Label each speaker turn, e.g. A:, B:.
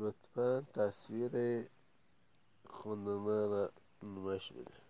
A: لطفا تصویر خانم را نمایش بده.